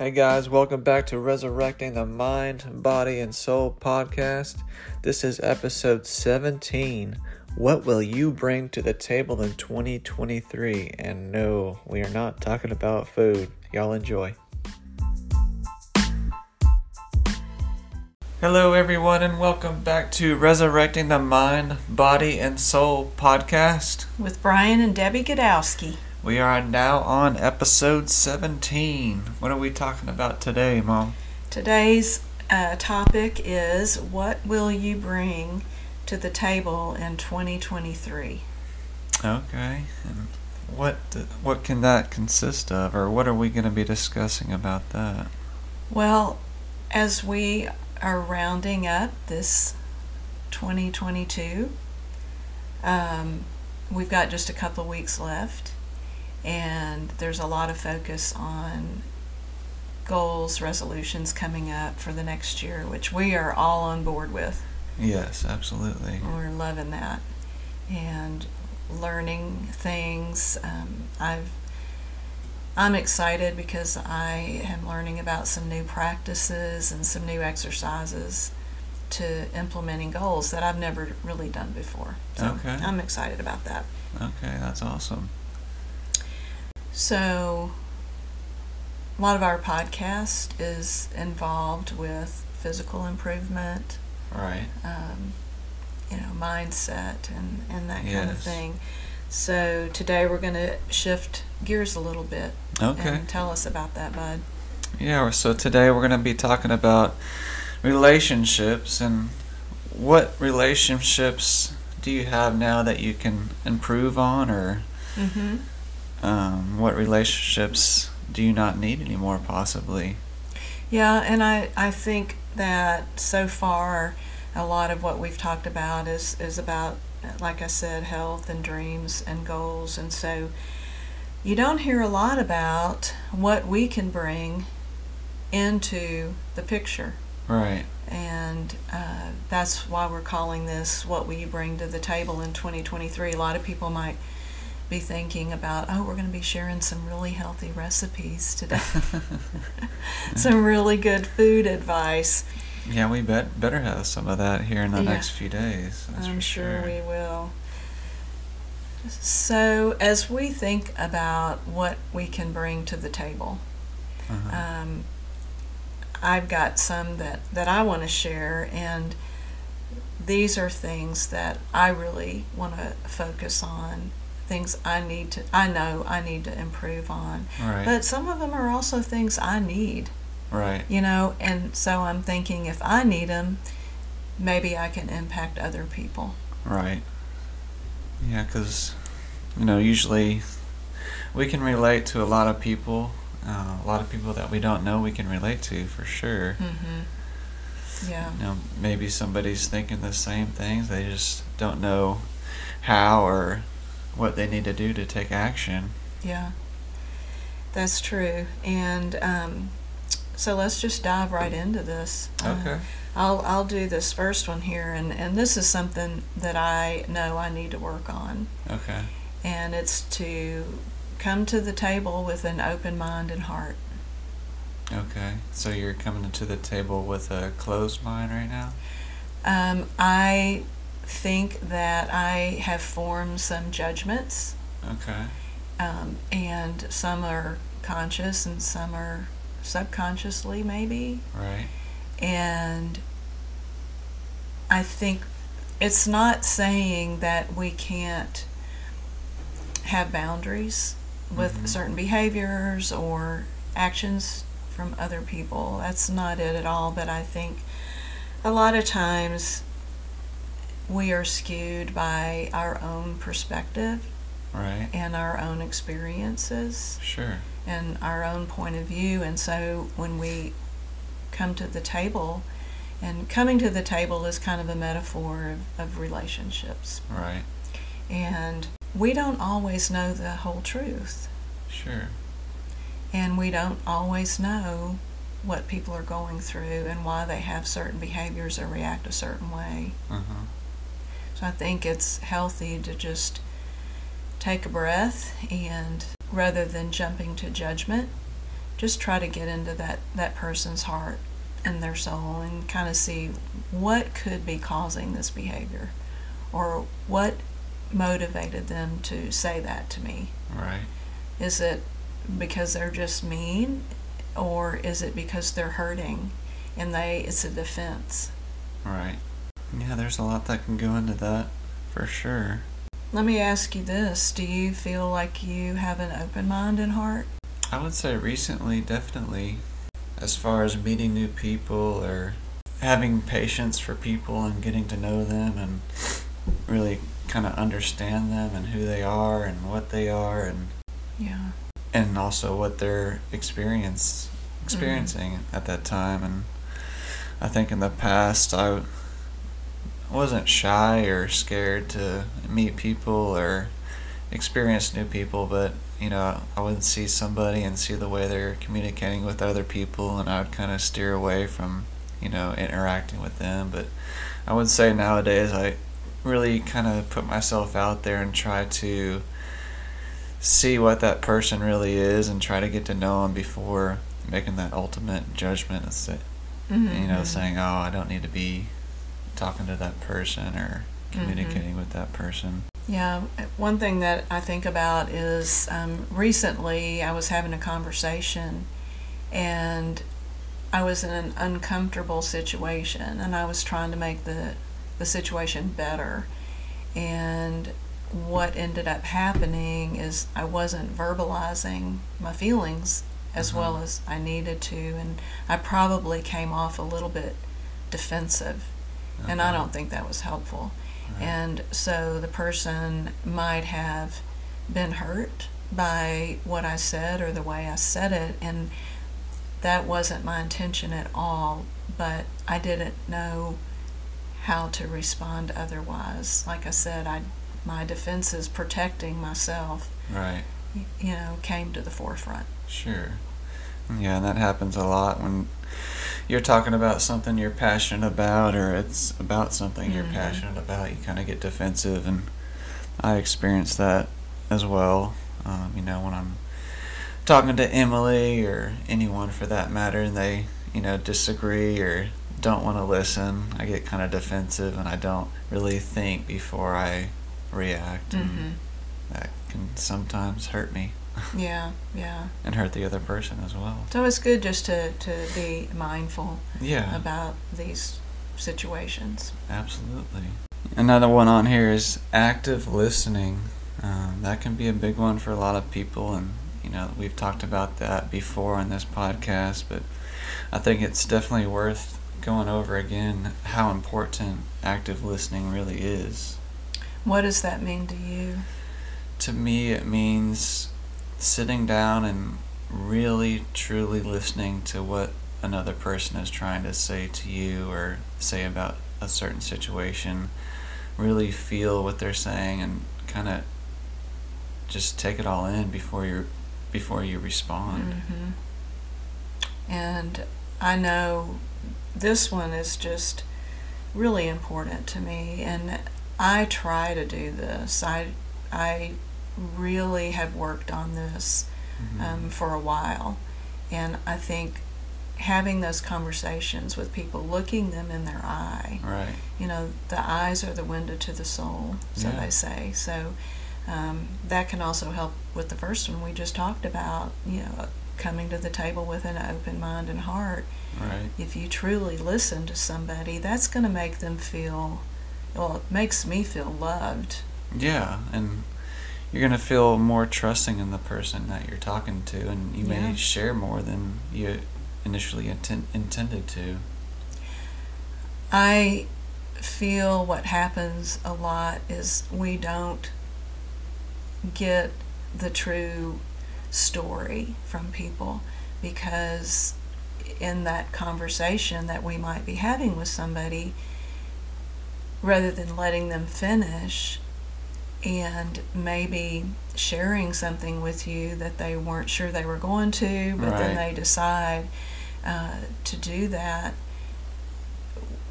Hey guys, welcome back to Resurrecting the Mind, Body, and Soul podcast. This is episode 17. What will you bring to the table in 2023? And no, we are not talking about food. Y'all enjoy. Hello, everyone, and welcome back to Resurrecting the Mind, Body, and Soul podcast. with Brian and Debbie Godawski. We are now on episode 17. What are we talking about today, Mom? Today's uh, topic is what will you bring to the table in 2023? Okay. And what what can that consist of, or what are we going to be discussing about that? Well, as we are rounding up this 2022, um, we've got just a couple weeks left, and there's a lot of focus on goals, resolutions coming up for the next year, which we are all on board with. Yes, absolutely. We're loving that and learning things. Um, I've I'm excited because I am learning about some new practices and some new exercises to implementing goals that I've never really done before. So Okay. I'm excited about that. Okay, that's awesome. So a lot of our podcast is involved with physical improvement, Right. um, you know, mindset and, and that kind of thing. So today we're going to shift gears a little bit Okay. and tell us about that, Bud. Yeah, so today we're going to be talking about relationships and what relationships do you have now that you can improve on, or Mm-hmm. Um, what relationships do you not need anymore, possibly? Yeah, and I, I think that so far a lot of what we've talked about is, is about, like I said, health and dreams and goals. And so you don't hear a lot about what we can bring into the picture. Right. And uh, that's why we're calling this What Will You Bring to the Table in 2023. A lot of people might be thinking about, oh, we're going to be sharing some really healthy recipes today, some really good food advice. Yeah, we bet better have some of that here in the Yeah. next few days. That's I'm for sure we will. So, as we think about what we can bring to the table, Uh-huh. um, I've got some that, that I want to share, and these are things that I really want to focus on. Things I need to, I know I need to improve on. right. But some of them are also things I need, right. you know, and so I'm thinking if I need them, maybe I can impact other people. Right. Yeah, because, you know, usually we can relate to a lot of people. Uh, a lot of people that we don't know we can relate to for sure. Mm-hmm. Yeah. You know, maybe somebody's thinking the same things. They just don't know how or what they need to do to take action. Yeah, that's true. And um, so let's just dive right into this. Uh, Okay. I'll I'll do this first one here, and and this is something that I know I need to work on, Okay. and it's to come to the table with an open mind and heart. Okay. So you're coming to the table with a closed mind right now? Um, I think that I have formed some judgments, Okay. um, and some are conscious and some are subconsciously maybe. Right. And I think it's not saying that we can't have boundaries with Mhm. certain behaviors or actions from other people. That's not it at all. But I think a lot of times we are skewed by our own perspective Right. and our own experiences Sure. and our own point of view. And so when we come to the table, and coming to the table is kind of a metaphor of, of relationships. Right. And we don't always know the whole truth. Sure. And we don't always know what people are going through and why they have certain behaviors or react a certain way. Uh huh. So I think it's healthy to just take a breath and rather than jumping to judgment, just try to get into that, that person's heart and their soul and kind of see what could be causing this behavior or what motivated them to say that to me. Right. Is it because they're just mean or is it because they're hurting and they it's a defense? Right. Yeah, there's a lot that can go into that for sure. Let me ask you this Do you feel like you have an open mind and heart? I would say recently, definitely, as far as meeting new people or having patience for people and getting to know them and really kind of understand them and who they are and what they are and Yeah. and also what they're experience mm-hmm. experiencing at that time and I think in the past I wasn't shy or scared to meet people or experience new people but you know I would see somebody and see the way they're communicating with other people and I would kind of steer away from you know interacting with them but I would say nowadays I really kind of put myself out there and try to see what that person really is and try to get to know them before making that ultimate judgment and say, Mm-hmm. you know saying oh I don't need to be talking to that person or communicating with that person Yeah, one thing that I think about is um, recently I was having a conversation and I was in an uncomfortable situation and I was trying to make the, the situation better. And what ended up happening is I wasn't verbalizing my feelings as well Mhm. as I needed to, and I probably came off a little bit defensive, and I don't think that was helpful. Right. And so the person might have been hurt by what I said or the way I said it, and that wasn't my intention at all, but I didn't know how to respond otherwise. Like I said, I my defenses protecting myself, right you know, came to the forefront. Sure. Yeah, and that happens a lot when you're talking about something you're passionate about or it's about something you're Mhm. passionate about. You kind of get defensive, and I experience that as well. Um, you know, when I'm talking to Emily or anyone for that matter, and they, you know, disagree or don't want to listen, I get kind of defensive and I don't really think before I react. hmm And that can sometimes hurt me Yeah, yeah. and hurt the other person as well. So it's good just to, to be mindful Yeah, about these situations. absolutely. Another one on here is active listening. Um, that can be a big one for a lot of people, and you know we've talked about that before on this podcast, but I think it's definitely worth going over again how important active listening really is. What does that mean to you? To me, it means sitting down and really truly listening to what another person is trying to say to you or say about a certain situation. Really feel what they're saying and kind of just take it all in before you before you respond. hmm And I know this one is just really important to me, and I try to do this. I I really have worked on this Mhm. um, for a while, and I think having those conversations with people, looking them in their eye, right. you know, the eyes are the window to the soul, so Yeah. they say. So um, that can also help with the first one we just talked about, you know, coming to the table with an open mind and heart. Right. If you truly listen to somebody, that's going to make them feel, well, it makes me feel loved. Yeah, and you're gonna feel more trusting in the person that you're talking to, and you may Yeah. share more than you initially inten- intended to. I feel what happens a lot is we don't get the true story from people because in that conversation that we might be having with somebody, rather than letting them finish and maybe sharing something with you that they weren't sure they were going to, but then they decide uh, to do that,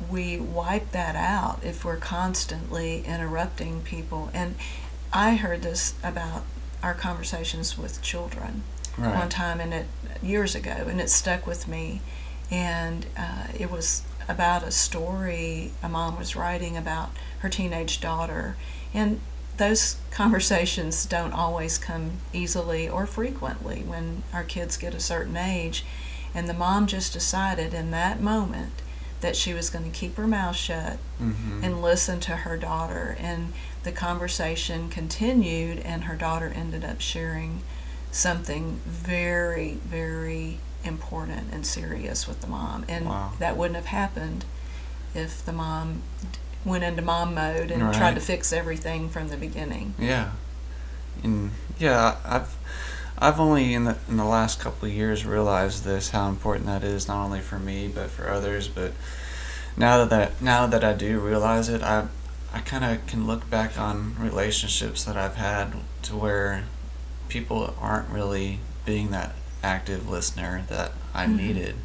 we wipe that out if we're constantly interrupting people. And I heard this about our conversations with children. right. one time, and it years ago, and it stuck with me. And uh, it was about a story a mom was writing about her teenage daughter, and those conversations don't always come easily or frequently when our kids get a certain age. And the mom just decided in that moment that she was going to keep her mouth shut mm-hmm. and listen to her daughter. And the conversation continued, and her daughter ended up sharing something very, very important and serious with the mom. And wow. that wouldn't have happened if the mom went into mom mode and right. tried to fix everything from the beginning. Yeah. And yeah, I've I've only in the in the last couple of years realized this how important that is not only for me but for others. But now that, that now that I do realize it, I I kind of can look back on relationships that I've had to where people aren't really being that active listener that I mm-hmm. needed.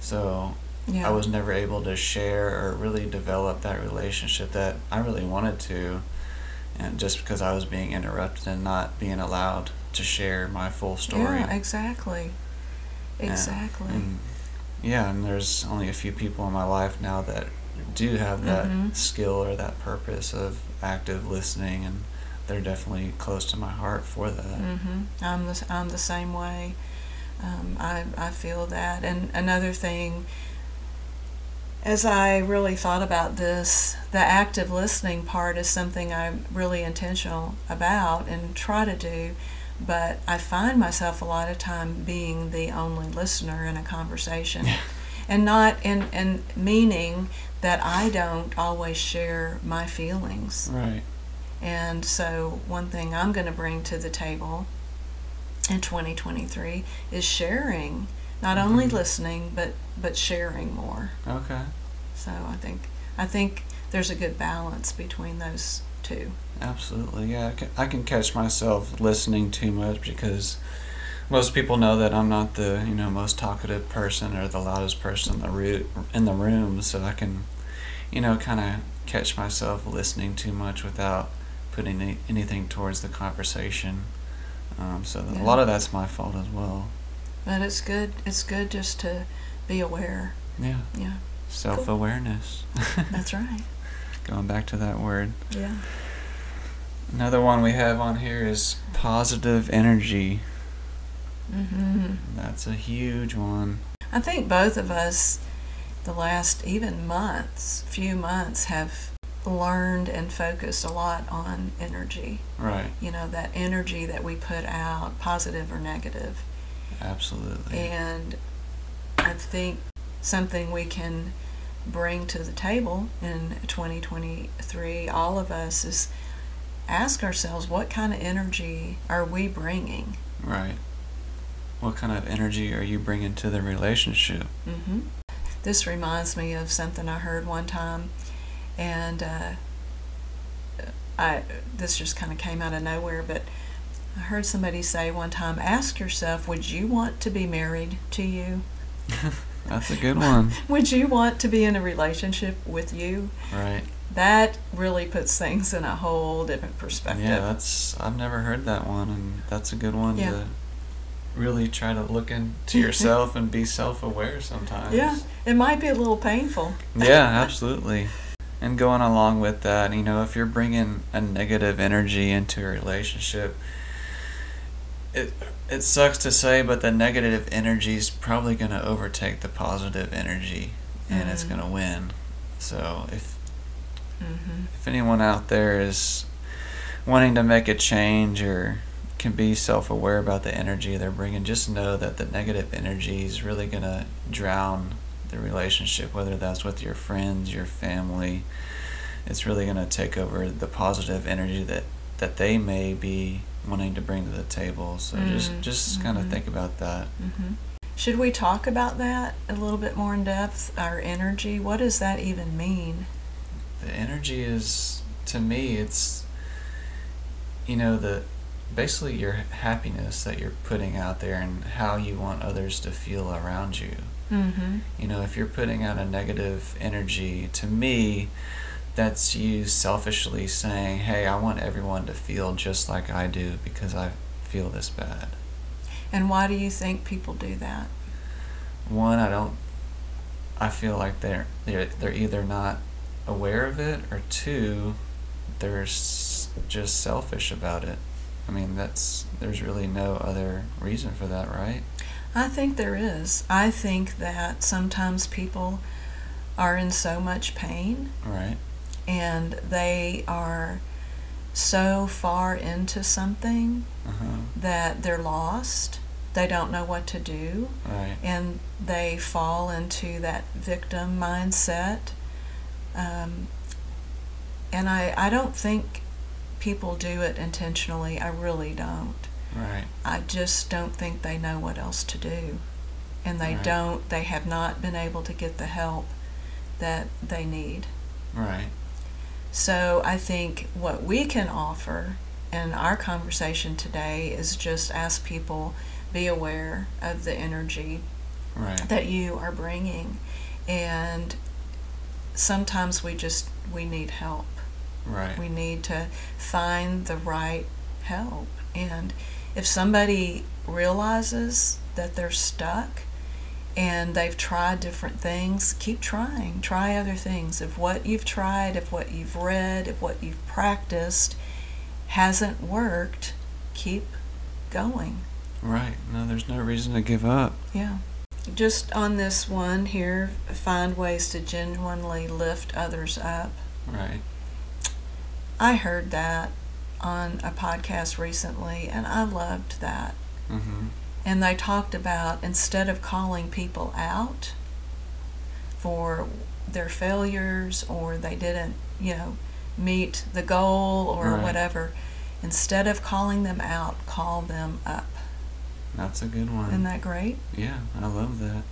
So yeah. I was never able to share or really develop that relationship that I really wanted to, and just because I was being interrupted and not being allowed to share my full story. Yeah, exactly. Exactly. And, and, yeah, and there's only a few people in my life now that do have that mm-hmm. skill or that purpose of active listening, and they're definitely close to my heart for that. Mm-hmm. I'm the I'm the same way. Um, I I feel that, and another thing. As I really thought about this, the active listening part is something I'm really intentional about and try to do but I find myself a lot of time being the only listener in a conversation. And not in, in meaning that I don't always share my feelings. Right. And so, one thing I'm going to bring to the table in 2023 is sharing, not mm-hmm. only listening, but but sharing more. Okay. So I think I think there's a good balance between those two. Absolutely, yeah. I can catch myself listening too much because most people know that I'm not the you know most talkative person or the loudest person in the root in the room, so I can, you know, kind of catch myself listening too much without putting any, anything towards the conversation. Um, so yeah. a lot of that's my fault as well. But it's good. It's good just to be aware. Yeah. Yeah. Self awareness. Cool. that's right. Going back to that word. Yeah. Another one we have on here is positive energy. Mm-hmm. That's a huge one. I think both of us, the last even months, few months, have learned and focused a lot on energy. Right. You know, that energy that we put out, positive or negative. Absolutely. And I think something we can bring to the table in 2023, all of us, is ask ourselves what kind of energy are we bringing? Right. What kind of energy are you bringing to the relationship? Mm-hmm. This reminds me of something I heard one time, and uh, I this just kind of came out of nowhere, but I heard somebody say one time, "Ask yourself, would you want to be married to you?" That's a good one. would you want to be in a relationship with you? Right that really puts things in a whole different perspective. Yeah, that's I've never heard that one, and that's a good one yeah. to really try to look into yourself and be self-aware sometimes. Yeah, it might be a little painful. yeah, absolutely. And going along with that, you know, if you're bringing a negative energy into a relationship, it it sucks to say, but the negative energy is probably going to overtake the positive energy, and mm-hmm. it's going to win. So if Mm-hmm. If anyone out there is wanting to make a change or can be self aware about the energy they're bringing, just know that the negative energy is really going to drown the relationship, whether that's with your friends, your family. It's really going to take over the positive energy that, that they may be wanting to bring to the table. So mm-hmm. just just kind of think about that. Mm-hmm. Should we talk about that a little bit more in depth? Our energy. What does that even mean? the energy is to me it's you know the basically your happiness that you're putting out there and how you want others to feel around you mm-hmm. you know if you're putting out a negative energy to me that's you selfishly saying hey i want everyone to feel just like i do because i feel this bad And why do you think people do that? One, I don't. I feel like they're they're they're either not aware of it, or two, they're s- just selfish about it. I mean, that's there's really no other reason for that, right? I think there is. I think that sometimes people are in so much pain Right. And they are so far into something Uh huh. that they're lost. They don't know what to do Right. and they fall into that victim mindset. Um, and I, I don't think people do it intentionally. I really don't. Right. I just don't think they know what else to do. And they Right. don't, they have not been able to get the help that they need. Right. So I think what we can offer in our conversation today is just ask people be aware of the energy Right. that you are bringing and sometimes we just we need help Right. we need to find the right help and if somebody realizes that they're stuck and they've tried different things keep trying try other things if what you've tried if what you've read if what you've practiced hasn't worked keep going Right. No, there's no reason to give up. yeah. Just on this one here, find ways to genuinely lift others up. Right. I heard that on a podcast recently, and I loved that. Mm-hmm. And they talked about instead of calling people out for their failures or they didn't, you know, meet the goal or Right. whatever, instead of calling them out, call them up. That's a good one. Isn't that great? Yeah, I love that.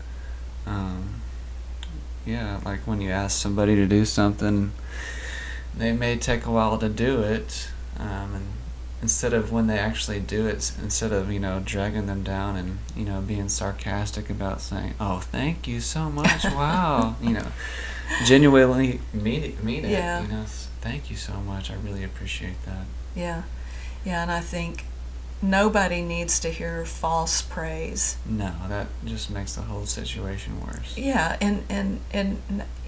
Um, yeah, like when you ask somebody to do something, they may take a while to do it, um, and instead of when they actually do it, instead of you know dragging them down and you know being sarcastic about saying, "Oh, thank you so much, wow," you know, genuinely mean it, mean it. Yeah. You know, thank you so much. I really appreciate that. Yeah. Yeah, and I think nobody needs to hear false praise. No, that just makes the whole situation worse. Yeah, and and and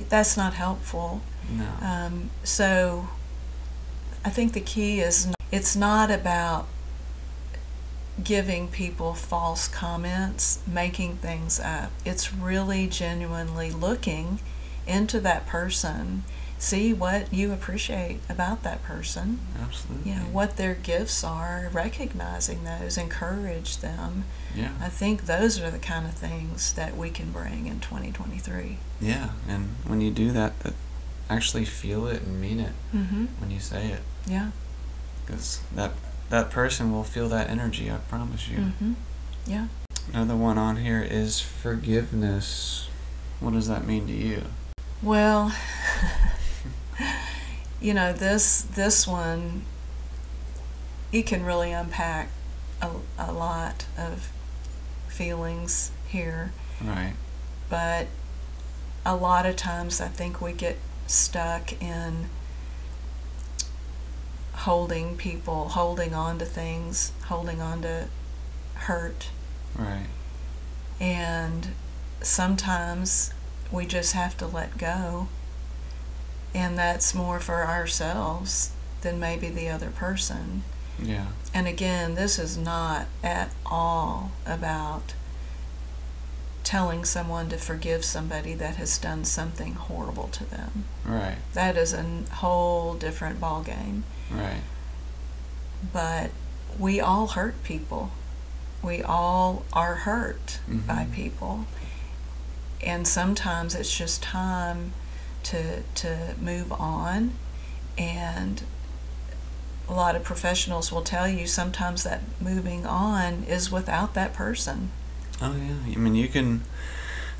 that's not helpful. No. Um, so I think the key is it's not about giving people false comments, making things up. It's really genuinely looking into that person, see what you appreciate about that person. Absolutely. you know what their gifts are recognizing those encourage them Yeah. i think those are the kind of things that we can bring in 2023 Yeah, and when you do that, that actually feel it and mean it mm-hmm. when you say it, yeah because that that person will feel that energy. I promise you. mm-hmm. yeah Another one on here is forgiveness. What does that mean to you? well you know this this one you can really unpack a, a lot of feelings here Right. but a lot of times I think we get stuck in holding people, holding on to things, holding on to hurt, Right. and sometimes we just have to let go, and that's more for ourselves than maybe the other person. Yeah. And again, this is not at all about telling someone to forgive somebody that has done something horrible to them. Right. That is a whole different ballgame. Right. But we all hurt people. We all are hurt by Mhm. people. And sometimes it's just time to to move on and a lot of professionals will tell you sometimes that moving on is without that person. Oh yeah. I mean, you can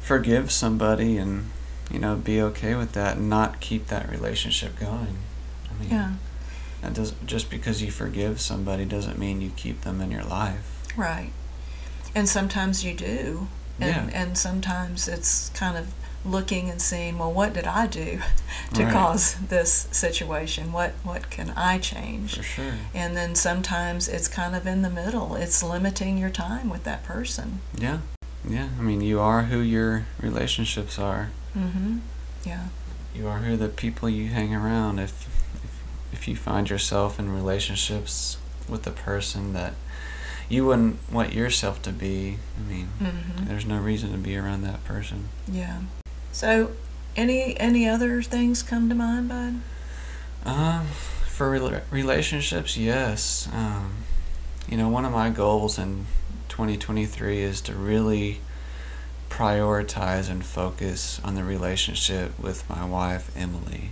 forgive somebody and you know be okay with that and not keep that relationship going. I mean, Yeah, that does just because you forgive somebody doesn't mean you keep them in your life. right. And sometimes you do. And Yeah. and sometimes it's kind of looking and seeing, well, what did I do to Right. cause this situation? What what can I change? For sure. And then sometimes it's kind of in the middle. It's limiting your time with that person. Yeah. Yeah. I mean, you are who your relationships are. Mm-hmm. Yeah. You are who the people you hang around. If if, you find yourself in relationships with a person that you wouldn't want yourself to be, I mean, Mhm. there's no reason to be around that person. Yeah. So, any any other things come to mind, Bud? Um, for rela- relationships, yes. Um, you know, one of my goals in 2023 is to really prioritize and focus on the relationship with my wife, Emily.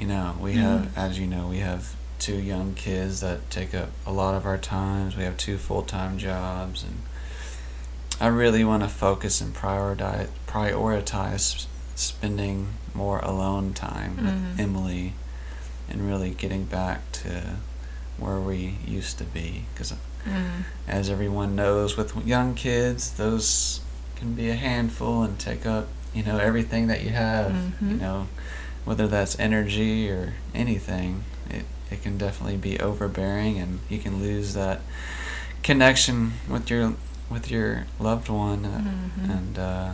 You know, we have, Mm. as you know, we have two young kids that take up a lot of our times. We have two full time jobs, and I really want to focus and prioritize prioritize spending more alone time with Mhm. Emily, and really getting back to where we used to be. Because Mm. as everyone knows, with young kids, those can be a handful and take up you know everything that you have. You Mhm. know, whether that's energy or anything, it it can definitely be overbearing, and you can lose that connection with your with your loved one. uh, Mhm. And uh,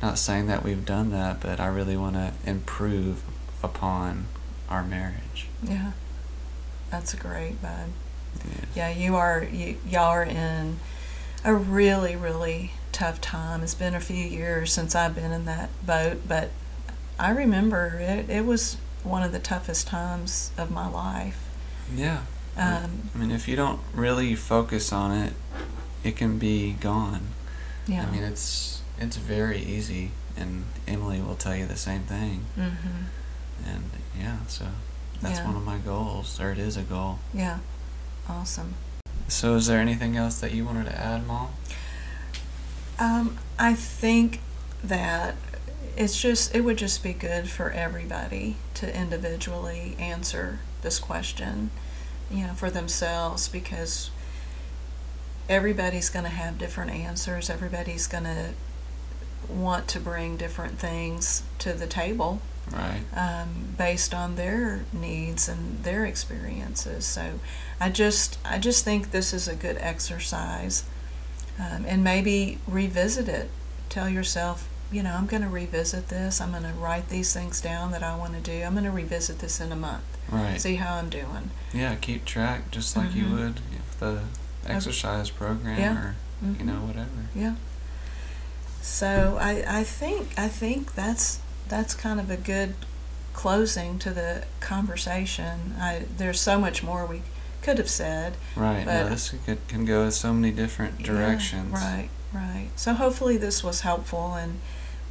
not saying that we've done that, but I really want to improve upon our marriage. Yeah. That's great, Bud. Yes. Yeah, you are you y'all are in a really really tough time. It's been a few years since I've been in that boat, but I remember it. It was one of the toughest times of my life. Yeah. Um, I mean, if you don't really focus on it, it can be gone. yeah. I mean, it's it's very easy, and Emily will tell you the same thing. Mm-hmm. And yeah, so that's Yeah. one of my goals, or it is a goal. Yeah. Awesome. So, is there anything else that you wanted to add, Mom? Um, I think that it's just it would just be good for everybody to individually answer this question, you know, for themselves because everybody's going to have different answers. Everybody's going to want to bring different things to the table Right. um, based on their needs and their experiences. So I just I just think this is a good exercise, um, and maybe revisit it. Tell yourself, you know, I'm going to revisit this. I'm going to write these things down that I want to do. I'm going to revisit this in a month. Right. See how I'm doing. Yeah, keep track just like you Mhm. would if the exercise program Yeah. or you know whatever. Yeah. So I, I think I think that's that's kind of a good closing to the conversation. I there's so much more we could have said. Right. no, But- this could, can go in so many different Yeah, directions. right, right. So hopefully this was helpful and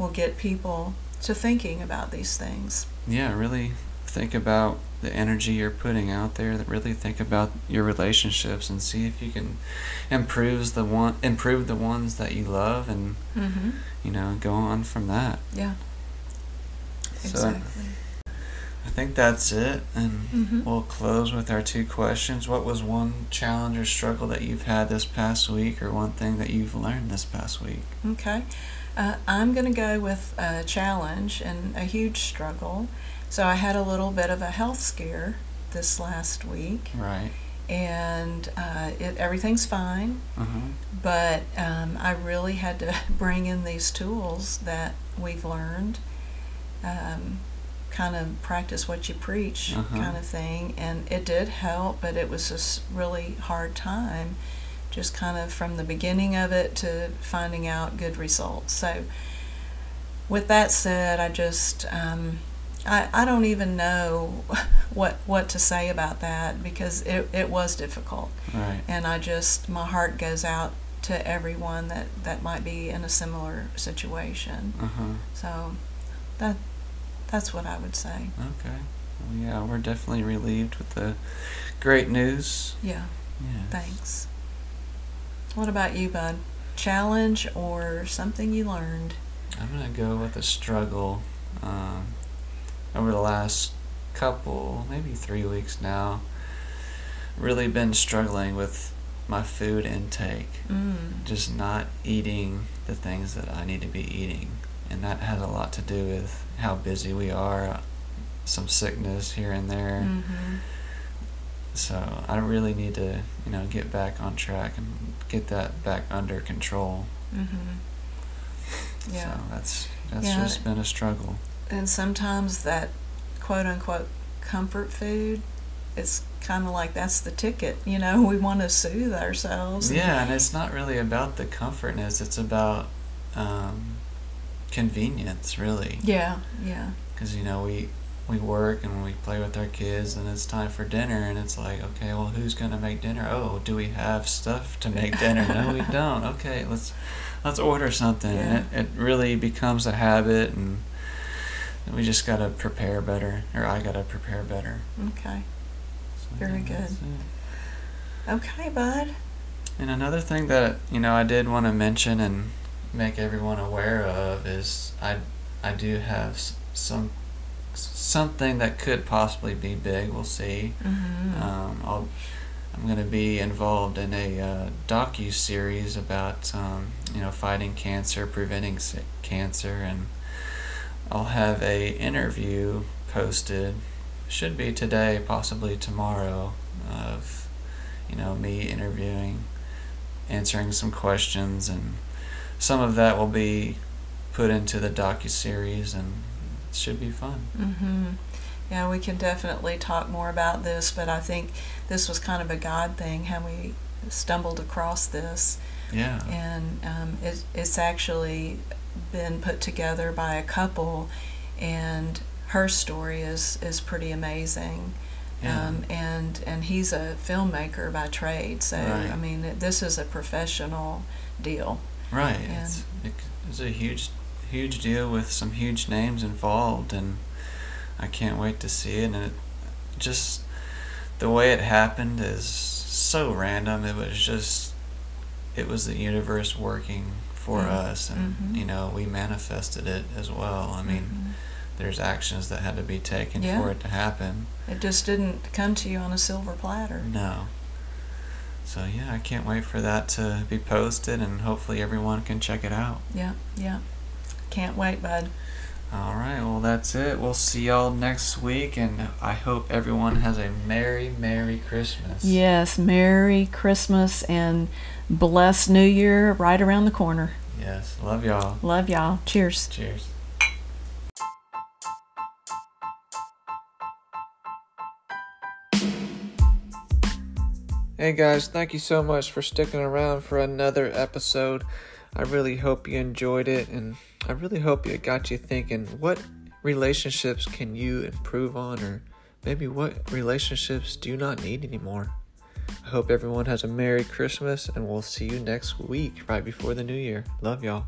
will get people to thinking about these things. Yeah, really think about the energy you're putting out there. That really think about your relationships and see if you can improve the one improve the ones that you love and Mm-hmm. you know go on from that. Yeah. So Exactly. I think that's it, and Mhm. we'll close with our two questions. What was one challenge or struggle that you've had this past week, or one thing that you've learned this past week? Okay. Uh, I'm going to go with a challenge and a huge struggle. So I had a little bit of a health scare this last week, Right. and uh, it everything's fine. Uh huh. But um, I really had to bring in these tools that we've learned, um, kind of practice what you preach, Uh-huh. kind of thing. And it did help, but it was just really hard time, just kind of from the beginning of it to finding out good results. So, with that said, I just um, I, I don't even know what what to say about that because it, it was difficult Right. and I just my heart goes out to everyone that that might be in a similar situation. Uh huh. So that that's what I would say. Okay. Well, yeah, we're definitely relieved with the great news. Yeah, Yeah. thanks. What about you, bud? Challenge or something you learned? I'm gonna go with a struggle. Um, over the last couple, maybe three weeks now, really been struggling with my food intake. Mm. Just not eating the things that I need to be eating, and that has a lot to do with how busy we are, some sickness here and there. Mm-hmm. So I really need to, you know, get back on track and get that back under control. Mm-hmm. Yeah. So that's that's Yeah. just been a struggle. And sometimes that quote unquote comfort food, it's kind of like that's the ticket. You know, we want to soothe ourselves. Yeah, and it's not really about the comfortness. It's about um, convenience, really. Yeah. Yeah. Because you know we we work and we play with our kids, and it's time for dinner, and it's like, okay, well, who's gonna make dinner? Oh, do we have stuff to make dinner? no, we don't. Okay, let's let's order something. Yeah. It, it really becomes a habit, and we just gotta prepare better, or I gotta prepare better. Okay. So, Very good. Okay, bud. And another thing that you know I did want to mention and make everyone aware of is I I do have some something that could possibly be big. We'll see. Mm-hmm. Um, I'll I'm going to be involved in a uh, docu series about um, you know fighting cancer, preventing cancer, and I'll have a interview posted. Should be today, possibly tomorrow, of you know me interviewing, answering some questions, and some of that will be put into the docu series, and should be fun. Mm-hmm. Yeah, we can definitely talk more about this, but I think this was kind of a God thing how we stumbled across this, Yeah. and um, it, it's actually been put together by a couple, and her story is is pretty amazing. Yeah. Um, and and he's a filmmaker by trade, so Right. I mean this is a professional deal. Right. And- It's, it's a huge, huge deal with some huge names involved, and I can't wait to see it. And it just the way it happened is so random. It was just, it was the universe working for Mhm. us, and Mhm. you know we manifested it as well. I mean, Mhm. there's actions that had to be taken Yeah. for it to happen. it just didn't come to you on a silver platter. No. So yeah, I can't wait for that to be posted, and hopefully everyone can check it out. Yeah, yeah. Can't wait, bud. All right, well, that's it. We'll see y'all next week, and I hope everyone has a Merry, Merry Christmas. Yes, Merry Christmas and blessed New Year right around the corner. Yes, love y'all. Love y'all. Cheers. Cheers. Hey guys, thank you so much for sticking around for another episode. I really hope you enjoyed it, and I really hope it got you thinking what relationships can you improve on, or maybe what relationships do you not need anymore. I hope everyone has a Merry Christmas, and we'll see you next week right before the new year. Love y'all.